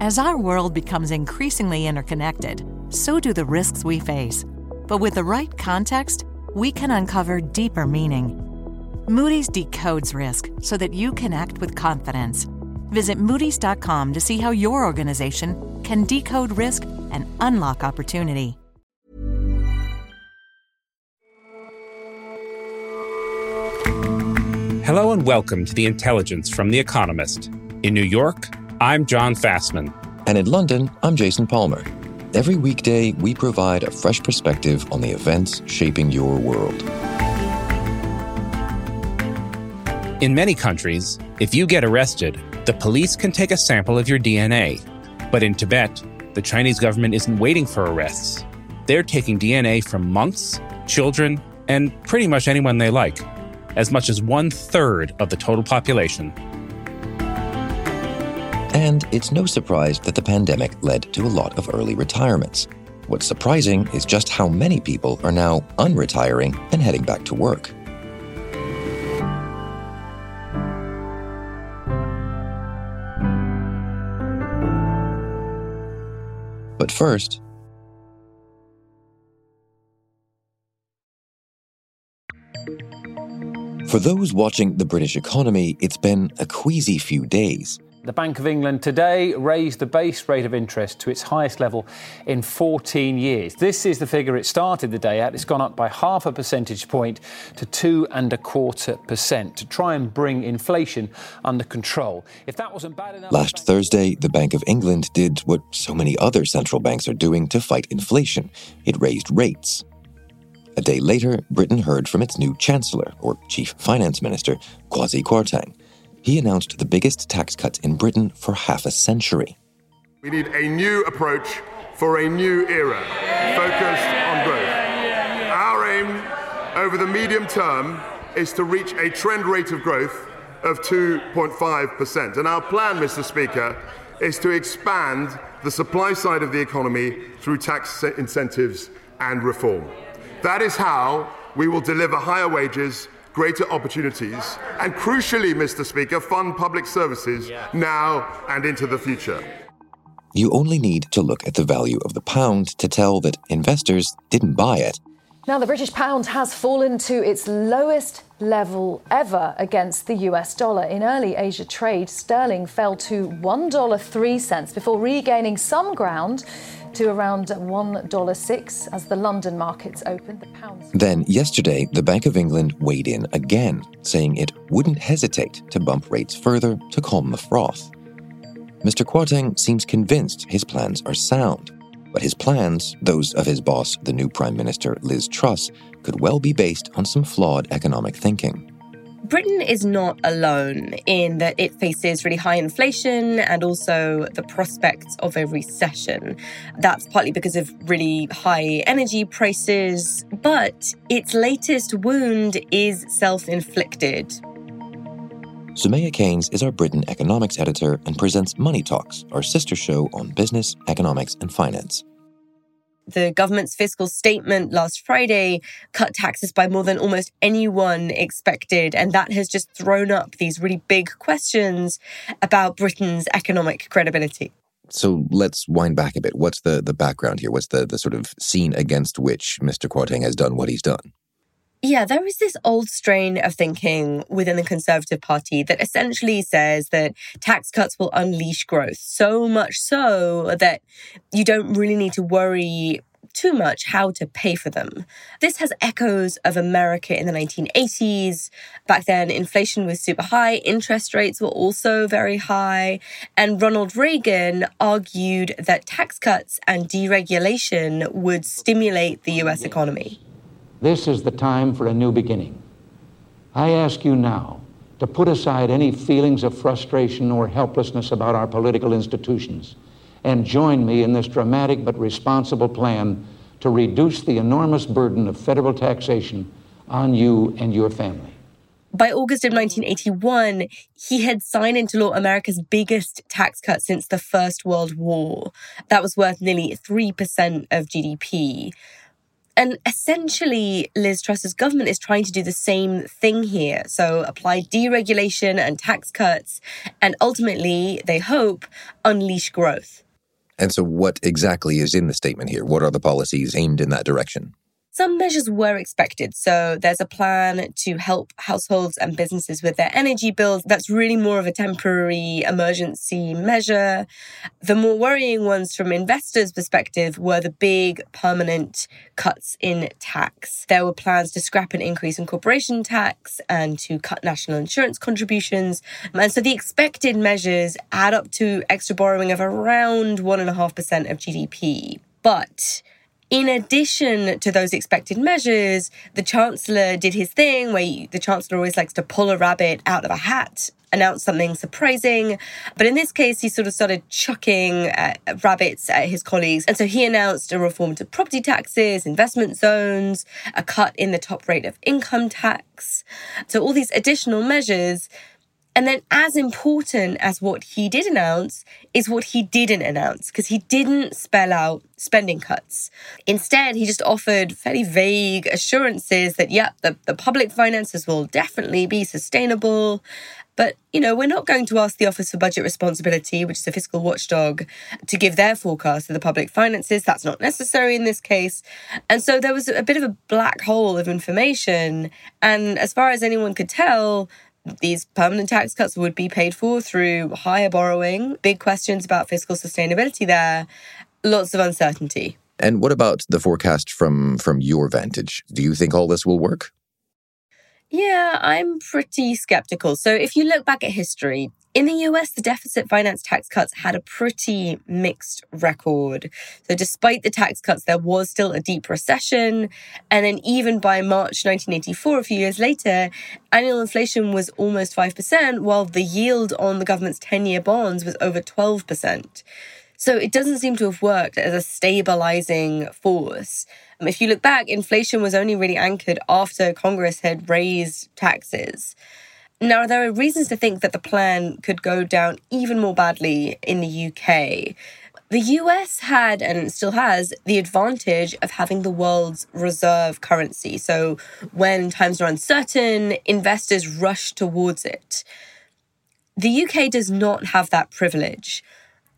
As our world becomes increasingly interconnected, so do the risks we face. But with the right context, we can uncover deeper meaning. Moody's decodes risk so that you can act with confidence. Visit Moody's.com to see how your organization can decode risk and unlock opportunity. Hello and welcome to The Intelligence from The Economist. In New York, I'm John Fasman. And in London, I'm Jason Palmer. Every weekday, we provide a fresh perspective on the events shaping your world. In many countries, if you get arrested, the police can take a sample of your DNA. But in Tibet, the Chinese government isn't waiting for arrests. They're taking DNA from monks, children, and pretty much anyone they like, as much as one third of the total population. And it's no surprise that the pandemic led to a lot of early retirements. What's surprising is just how many people are now unretiring and heading back to work. But first, for those watching the British economy, it's been a queasy few days. The Bank of England today raised the base rate of interest to its highest level in 14 years. This is the figure it started the day at. It's gone up by half a percentage point to two and a quarter percent to try and bring inflation under control. If that wasn't bad enough. Last Thursday, the Bank of England did what so many other central banks are doing to fight inflation it raised rates. A day later, Britain heard from its new Chancellor, or Chief Finance Minister, Kwasi Kwarteng he announced the biggest tax cuts in Britain for half a century. We need a new approach for a new era focused on growth. Our aim over the medium term is to reach a trend rate of growth of 2.5%. And our plan, Mr. Speaker, is to expand the supply side of the economy through tax incentives and reform. That is how we will deliver higher wages greater opportunities, and crucially, Mr. Speaker, fund public services yeah. now and into the future. You only need to look at the value of the pound to tell that investors didn't buy it. Now, the British pound has fallen to its lowest level ever against the US dollar. In early Asia trade, sterling fell to $1.03 before regaining some ground to around $1.06 as the London markets opened. The. Then yesterday, the Bank of England weighed in again, saying it wouldn't hesitate to bump rates further to calm the froth. Mr. Kwarteng seems convinced his plans are sound, but his plans, those of his boss, the new Prime Minister Liz Truss, could well be based on some flawed economic thinking. Britain is not alone in that it faces really high inflation and also the prospects of a recession. That's partly because of really high energy prices, but its latest wound is self inflicted. Soumaya Keynes is our Britain economics editor and presents Money Talks, our sister show on business, economics, and finance the government's fiscal statement last Friday cut taxes by more than almost anyone expected. And that has just thrown up these really big questions about Britain's economic credibility. So let's wind back a bit. What's the, the background here? What's the, the sort of scene against which Mr. Kwarteng has done what he's done? Yeah, there is this old strain of thinking within the Conservative Party that essentially says that tax cuts will unleash growth, so much so that you don't really need to worry too much how to pay for them. This has echoes of America in the 1980s. Back then, inflation was super high, interest rates were also very high, and Ronald Reagan argued that tax cuts and deregulation would stimulate the US economy. This is the time for a new beginning. I ask you now to put aside any feelings of frustration or helplessness about our political institutions and join me in this dramatic but responsible plan to reduce the enormous burden of federal taxation on you and your family. By August of 1981, he had signed into law America's biggest tax cut since the First World War. That was worth nearly 3% of GDP. And essentially, Liz Truss's government is trying to do the same thing here. So, apply deregulation and tax cuts, and ultimately, they hope, unleash growth. And so, what exactly is in the statement here? What are the policies aimed in that direction? Some measures were expected. So there's a plan to help households and businesses with their energy bills. That's really more of a temporary emergency measure. The more worrying ones from investors' perspective were the big permanent cuts in tax. There were plans to scrap an increase in corporation tax and to cut national insurance contributions. And so the expected measures add up to extra borrowing of around 1.5% of GDP. But in addition to those expected measures, the Chancellor did his thing where the Chancellor always likes to pull a rabbit out of a hat, announce something surprising. But in this case, he sort of started chucking uh, rabbits at his colleagues. And so he announced a reform to property taxes, investment zones, a cut in the top rate of income tax. So all these additional measures and then, as important as what he did announce is what he didn't announce, because he didn't spell out spending cuts. Instead, he just offered fairly vague assurances that, yeah, the, the public finances will definitely be sustainable. But, you know, we're not going to ask the Office for Budget Responsibility, which is a fiscal watchdog, to give their forecast of the public finances. That's not necessary in this case. And so there was a bit of a black hole of information. And as far as anyone could tell, these permanent tax cuts would be paid for through higher borrowing, big questions about fiscal sustainability there, lots of uncertainty. And what about the forecast from from your vantage? Do you think all this will work? Yeah, I'm pretty skeptical. So if you look back at history, in the US, the deficit finance tax cuts had a pretty mixed record. So, despite the tax cuts, there was still a deep recession. And then, even by March 1984, a few years later, annual inflation was almost 5%, while the yield on the government's 10 year bonds was over 12%. So, it doesn't seem to have worked as a stabilizing force. Um, if you look back, inflation was only really anchored after Congress had raised taxes. Now, there are reasons to think that the plan could go down even more badly in the UK. The US had and still has the advantage of having the world's reserve currency. So when times are uncertain, investors rush towards it. The UK does not have that privilege.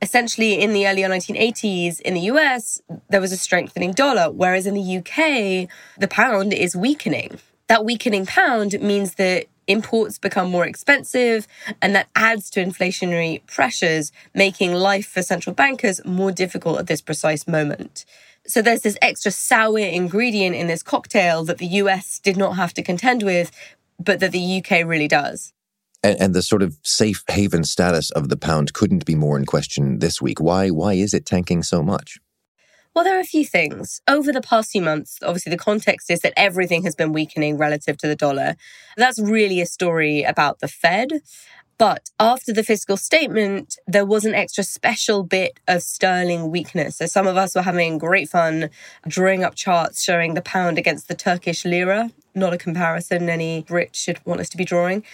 Essentially, in the early 1980s in the US, there was a strengthening dollar, whereas in the UK, the pound is weakening. That weakening pound means that imports become more expensive, and that adds to inflationary pressures, making life for central bankers more difficult at this precise moment. So there's this extra sour ingredient in this cocktail that the US did not have to contend with, but that the UK really does. And, and, the sort of safe haven status of the pound couldn't be more in question this week. Why? Why is it tanking so much? Well, there are a few things. Over the past few months, obviously, the context is that everything has been weakening relative to the dollar. That's really a story about the Fed. But after the fiscal statement, there was an extra special bit of sterling weakness. So some of us were having great fun drawing up charts showing the pound against the Turkish lira. Not a comparison any Brit should want us to be drawing.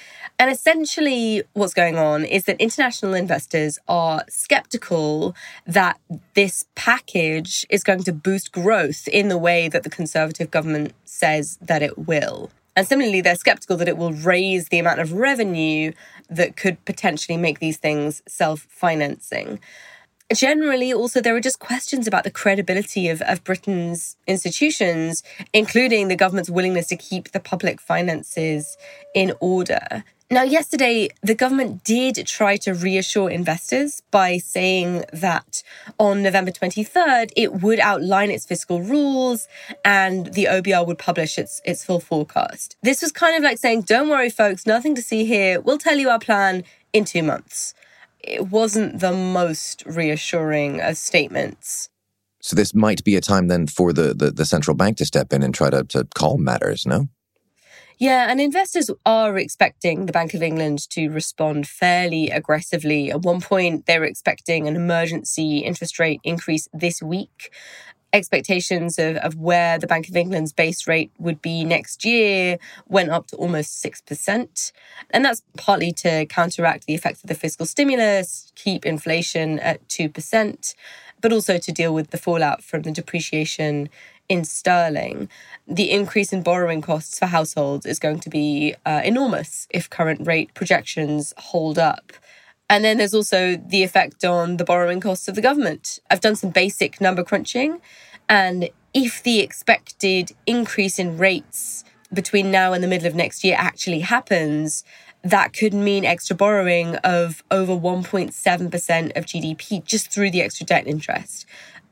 And essentially, what's going on is that international investors are skeptical that this package is going to boost growth in the way that the Conservative government says that it will. And similarly, they're skeptical that it will raise the amount of revenue that could potentially make these things self financing. Generally, also, there are just questions about the credibility of, of Britain's institutions, including the government's willingness to keep the public finances in order. Now, yesterday, the government did try to reassure investors by saying that on November 23rd, it would outline its fiscal rules and the OBR would publish its, its full forecast. This was kind of like saying, don't worry, folks, nothing to see here. We'll tell you our plan in two months. It wasn't the most reassuring of statements. So, this might be a time then for the, the, the central bank to step in and try to, to calm matters, no? Yeah, and investors are expecting the Bank of England to respond fairly aggressively. At one point, they were expecting an emergency interest rate increase this week. Expectations of, of where the Bank of England's base rate would be next year went up to almost 6%. And that's partly to counteract the effects of the fiscal stimulus, keep inflation at 2%, but also to deal with the fallout from the depreciation in sterling, the increase in borrowing costs for households is going to be uh, enormous if current rate projections hold up. And then there's also the effect on the borrowing costs of the government. I've done some basic number crunching, and if the expected increase in rates between now and the middle of next year actually happens, that could mean extra borrowing of over 1.7% of GDP just through the extra debt interest.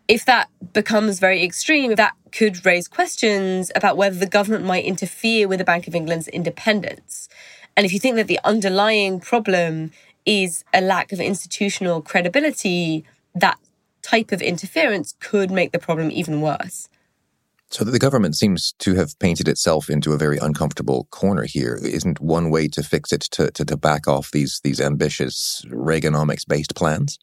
If that becomes very extreme, that could raise questions about whether the government might interfere with the Bank of England's independence. And if you think that the underlying problem is a lack of institutional credibility, that type of interference could make the problem even worse. So that the government seems to have painted itself into a very uncomfortable corner here. Isn't one way to fix it to, to, to back off these these ambitious Reaganomics based plans?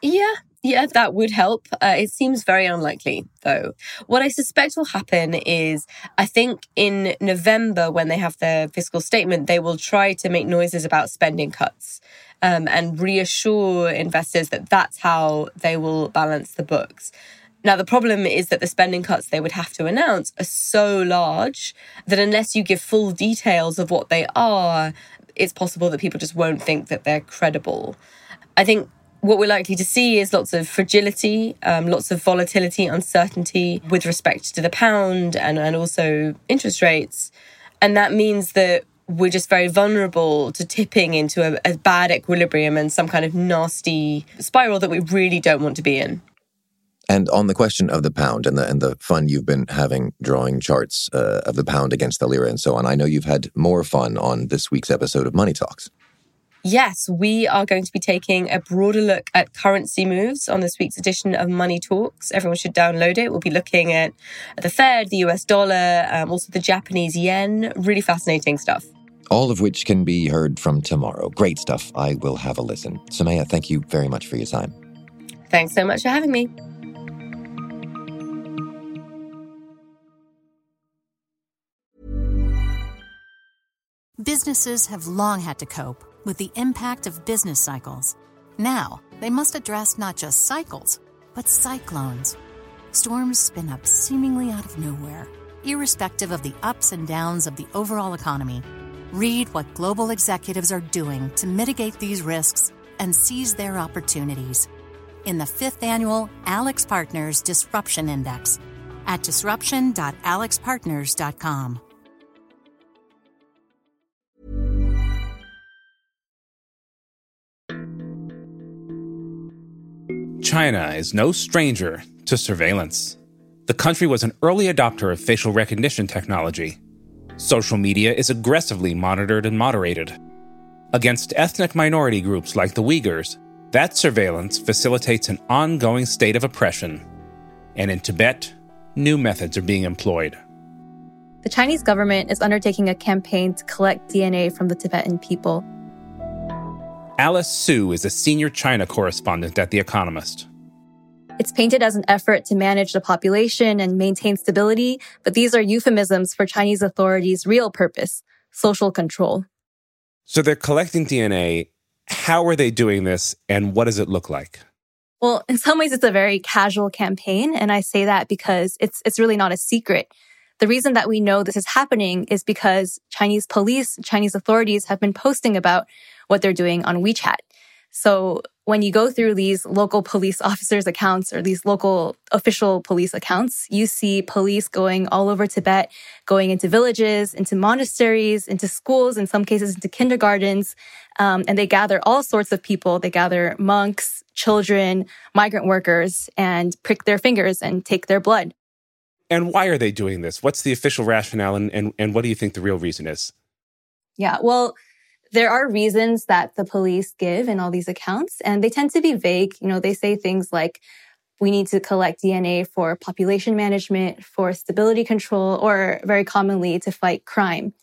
Yeah, yeah, that would help. Uh, it seems very unlikely, though. What I suspect will happen is I think in November, when they have their fiscal statement, they will try to make noises about spending cuts um, and reassure investors that that's how they will balance the books. Now, the problem is that the spending cuts they would have to announce are so large that unless you give full details of what they are, it's possible that people just won't think that they're credible. I think what we're likely to see is lots of fragility, um, lots of volatility, uncertainty with respect to the pound and, and also interest rates. And that means that we're just very vulnerable to tipping into a, a bad equilibrium and some kind of nasty spiral that we really don't want to be in. And on the question of the pound and the and the fun you've been having drawing charts uh, of the pound against the lira and so on, I know you've had more fun on this week's episode of Money Talks. Yes, we are going to be taking a broader look at currency moves on this week's edition of Money Talks. Everyone should download it. We'll be looking at the Fed, the US dollar, um, also the Japanese yen. Really fascinating stuff. All of which can be heard from tomorrow. Great stuff. I will have a listen. Soumaya, thank you very much for your time. Thanks so much for having me. Businesses have long had to cope with the impact of business cycles. Now, they must address not just cycles, but cyclones. Storms spin up seemingly out of nowhere, irrespective of the ups and downs of the overall economy. Read what global executives are doing to mitigate these risks and seize their opportunities in the fifth annual AlixPartners Disruption Index at disruption.alixpartners.com. China is no stranger to surveillance. The country was an early adopter of facial recognition technology. Social media is aggressively monitored and moderated. Against ethnic minority groups like the Uyghurs, that surveillance facilitates an ongoing state of oppression. And in Tibet, new methods are being employed. The Chinese government is undertaking a campaign to collect DNA from the Tibetan people Alice Su is a senior China correspondent at The Economist. It's painted as an effort to manage the population and maintain stability, but these are euphemisms for Chinese authorities' real purpose social control. So they're collecting DNA. How are they doing this, and what does it look like? Well, in some ways, it's a very casual campaign, and I say that because it's it's really not a secret. The reason that we know this is happening is because Chinese police, Chinese authorities have been posting about what they're doing on WeChat. So when you go through these local police officers' accounts or these local official police accounts, you see police going all over Tibet, going into villages, into monasteries, into schools, in some cases into kindergartens. Um, and they gather all sorts of people. They gather monks, children, migrant workers, and prick their fingers and take their blood. And why are they doing this? What's the official rationale, and, and, and what do you think the real reason is? Yeah, well, there are reasons that the police give in all these accounts, and they tend to be vague. You know, they say things like, we need to collect DNA for population management, for stability control, or very commonly to fight crime.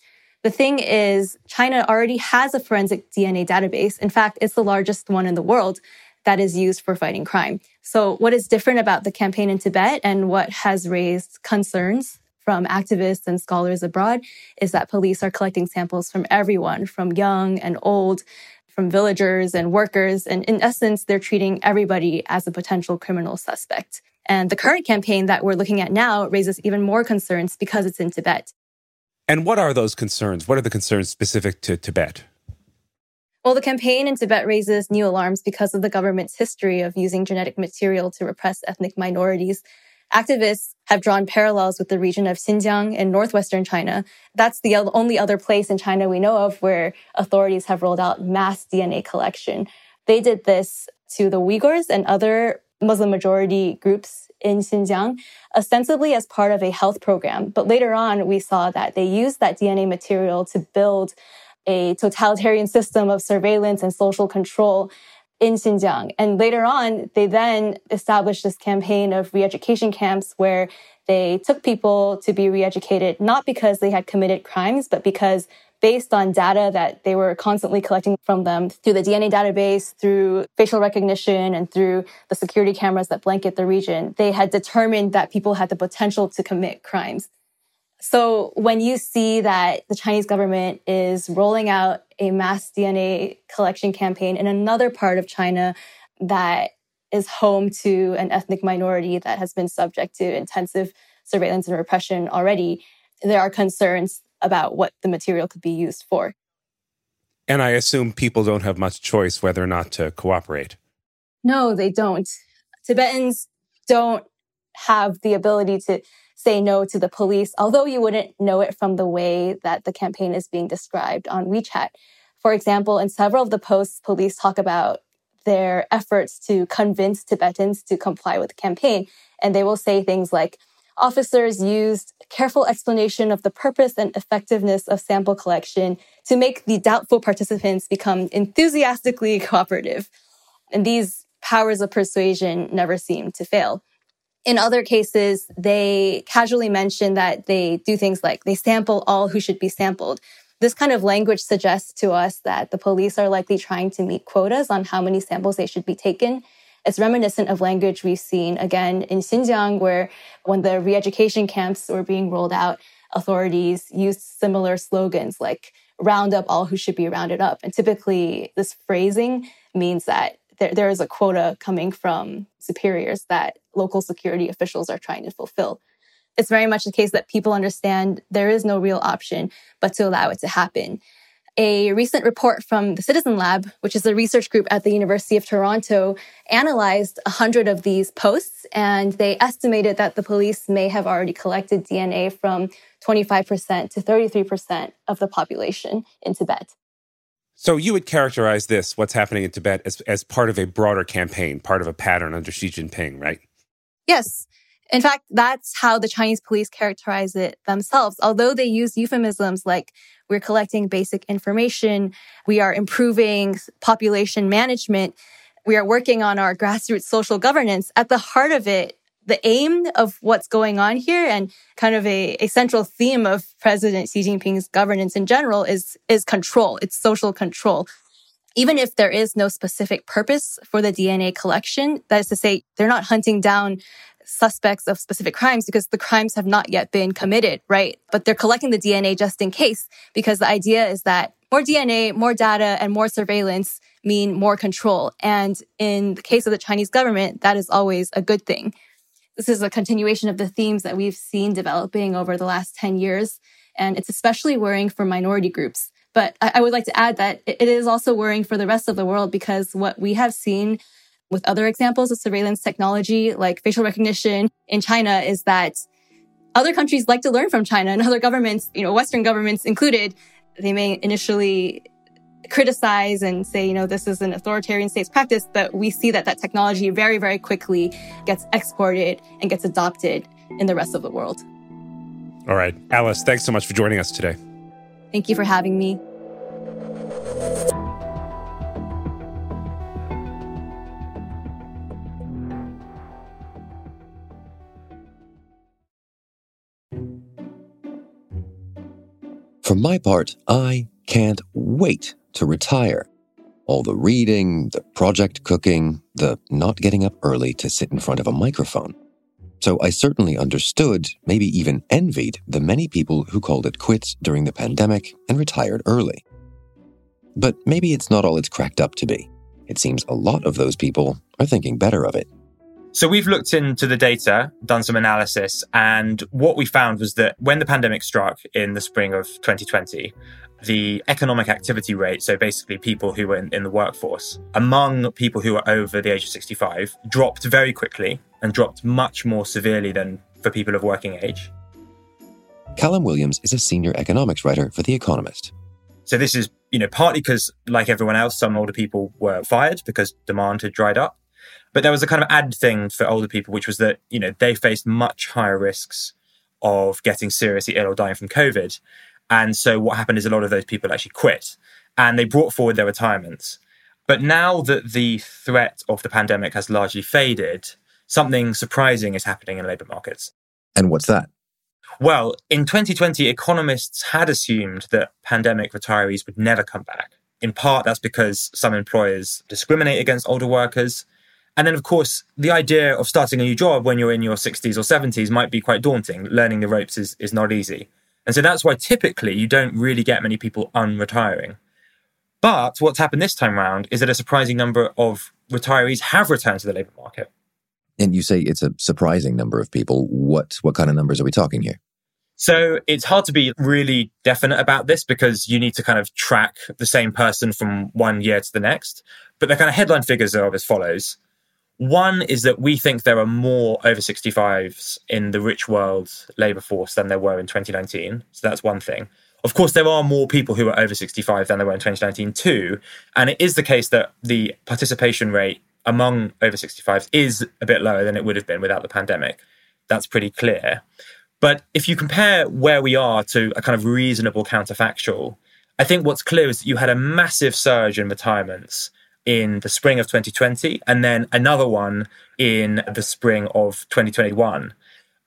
The thing is, China already has a forensic DNA database. In fact, it's the largest one in the world that is used for fighting crime. So what is different about the campaign in Tibet and what has raised concerns from activists and scholars abroad is that police are collecting samples from everyone, from young and old, from villagers and workers. And in essence, they're treating everybody as a potential criminal suspect. And the current campaign that we're looking at now raises even more concerns because it's in Tibet. And what are those concerns? What are the concerns specific to Tibet? Well, the campaign in Tibet raises new alarms because of the government's history of using genetic material to repress ethnic minorities. Activists have drawn parallels with the region of Xinjiang in northwestern China. That's the only other place in China we know of where authorities have rolled out mass DNA collection. They did this to the Uyghurs and other Muslim majority groups in Xinjiang, ostensibly as part of a health program. But later on, we saw that they used that DNA material to build a totalitarian system of surveillance and social control in Xinjiang. And later on, they then established this campaign of re-education camps where they took people to be re-educated, not because they had committed crimes, but because based on data that they were constantly collecting from them through the DNA database, through facial recognition, and through the security cameras that blanket the region, they had determined that people had the potential to commit crimes. So when you see that the Chinese government is rolling out a mass DNA collection campaign in another part of China that is home to an ethnic minority that has been subject to intensive surveillance and repression already, there are concerns about what the material could be used for. And I assume people don't have much choice whether or not to cooperate. No, they don't. Tibetans don't have the ability to say no to the police, although you wouldn't know it from the way that the campaign is being described on WeChat. For example, in several of the posts, police talk about their efforts to convince Tibetans to comply with the campaign. And they will say things like, officers used careful explanation of the purpose and effectiveness of sample collection to make the doubtful participants become enthusiastically cooperative. And these powers of persuasion never seem to fail. In other cases, they casually mention that they do things like they sample all who should be sampled. This kind of language suggests to us that the police are likely trying to meet quotas on how many samples they should be taken. It's reminiscent of language we've seen again in Xinjiang, where when the re education camps were being rolled out, authorities used similar slogans like round up all who should be rounded up. And typically, this phrasing means that there, there is a quota coming from superiors that local security officials are trying to fulfill. It's very much the case that people understand there is no real option but to allow it to happen. A recent report from the Citizen Lab, which is a research group at the University of Toronto, analyzed 100 of these posts and they estimated that the police may have already collected DNA from 25% to 33% of the population in Tibet. So you would characterize this, what's happening in Tibet, as, as part of a broader campaign, part of a pattern under Xi Jinping, right? Yes. In fact, that's how the Chinese police characterize it themselves. Although they use euphemisms like we're collecting basic information, we are improving population management, we are working on our grassroots social governance, at the heart of it the aim of what's going on here and kind of a, a central theme of President Xi Jinping's governance in general is, is control. It's social control. Even if there is no specific purpose for the DNA collection, that is to say, they're not hunting down suspects of specific crimes because the crimes have not yet been committed, right? But they're collecting the DNA just in case because the idea is that more DNA, more data, and more surveillance mean more control. And in the case of the Chinese government, that is always a good thing. This is a continuation of the themes that we've seen developing over the last 10 years. And it's especially worrying for minority groups. But I, would like to add that it is also worrying for the rest of the world because what we have seen with other examples of surveillance technology like facial recognition in China is that other countries like to learn from China and other governments, you know, Western governments included. They may initially criticize and say, you know, this is an authoritarian state's practice, but we see that that technology very, very quickly gets exported and gets adopted in the rest of the world. All right. Alice, thanks so much for joining us today. Thank you for having me. For my part, I can't wait to retire. All the reading, the project cooking, the not getting up early to sit in front of a microphone. So I certainly understood, maybe even envied, the many people who called it quits during the pandemic and retired early. But maybe it's not all it's cracked up to be. It seems a lot of those people are thinking better of it. So we've looked into the data, done some analysis, and what we found was that when the pandemic struck in the spring of 2020, the economic activity rate, so basically people who were in, in, the workforce, among people who were over the age of 65, dropped very quickly and dropped much more severely than for people of working age. Callum Williams is a senior economics writer for The Economist. So this is, you know, partly because, like everyone else, some older people were fired because demand had dried up. But there was a kind of added thing for older people, which was that, you know, they faced much higher risks of getting seriously ill or dying from COVID. And so what happened is a lot of those people actually quit and they brought forward their retirements. But now that the threat of the pandemic has largely faded, something surprising is happening in labour markets. And what's that? Well, in 2020, economists had assumed that pandemic retirees would never come back. In part, that's because some employers discriminate against older workers. And then, of course, the idea of starting a new job when you're in your 60s or 70s might be quite daunting. Learning the ropes is, is not easy. And so that's why typically you don't really get many people unretiring. But what's happened this time around is that a surprising number of retirees have returned to the labour market. And you say it's a surprising number of people. What what kind of numbers are we talking here? So it's hard to be really definite about this because you need to kind of track the same person from one year to the next. But the kind of headline figures are as follows. One is that we think there are more over 65s in the rich world labour force than there were in 2019. So that's one thing. Of course, there are more people who are over 65 than there were in 2019 too. And it is the case that the participation rate among over 65s is a bit lower than it would have been without the pandemic. That's pretty clear. But if you compare where we are to a kind of reasonable counterfactual, I think what's clear is that you had a massive surge in retirements in the spring of 2020 and then another one in the spring of 2021.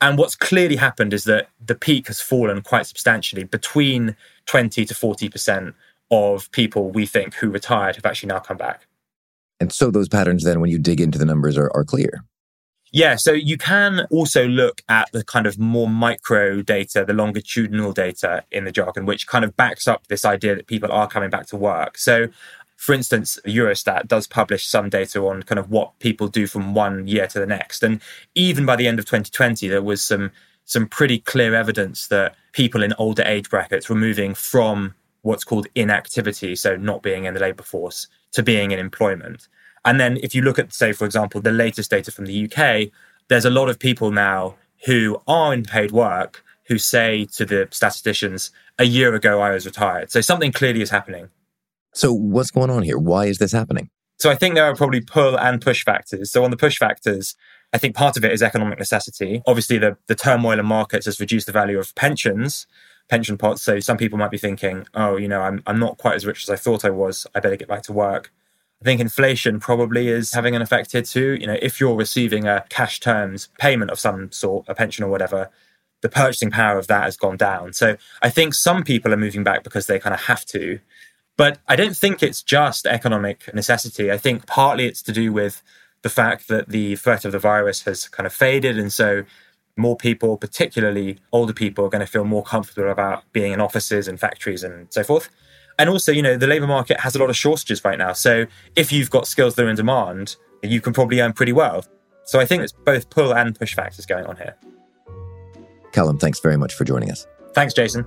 And what's clearly happened is that the peak has fallen quite substantially between 20 to 40% of people we think who retired have actually now come back. And so those patterns then, when you dig into the numbers, are, are clear. Yeah, so you can also look at the kind of more micro data, the longitudinal data in the jargon, which kind of backs up this idea that people are coming back to work. So for instance, Eurostat does publish some data on kind of what people do from one year to the next. And even by the end of 2020, there was some some pretty clear evidence that people in older age brackets were moving from what's called inactivity, so not being in the labour force, to being in employment. And then if you look at, say, for example, the latest data from the UK, there's a lot of people now who are in paid work who say to the statisticians, a year ago I was retired. So something clearly is happening. So, what's going on here? Why is this happening? So, I think there are probably pull and push factors. So, on the push factors, I think part of it is economic necessity. Obviously, the, the turmoil in markets has reduced the value of pensions, pension pots. So, some people might be thinking, oh, you know, I'm, I'm not quite as rich as I thought I was. I better get back to work. I think inflation probably is having an effect here too. You know, if you're receiving a cash terms payment of some sort, a pension or whatever, the purchasing power of that has gone down. So I think some people are moving back because they kind of have to. But I don't think it's just economic necessity. I think partly it's to do with the fact that the threat of the virus has kind of faded. And so more people, particularly older people, are going to feel more comfortable about being in offices and factories and so forth. And also, you know, the labor market has a lot of shortages right now. So if you've got skills that are in demand, you can probably earn pretty well. So I think it's both pull and push factors going on here. Callum, thanks very much for joining us. Thanks, Jason.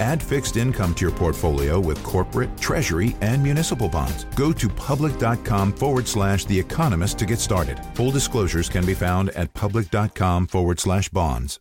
Add fixed income to your portfolio with corporate, treasury, and municipal bonds. Go to public.com forward slash The Economist to get started. Full disclosures can be found at public.com forward slash bonds.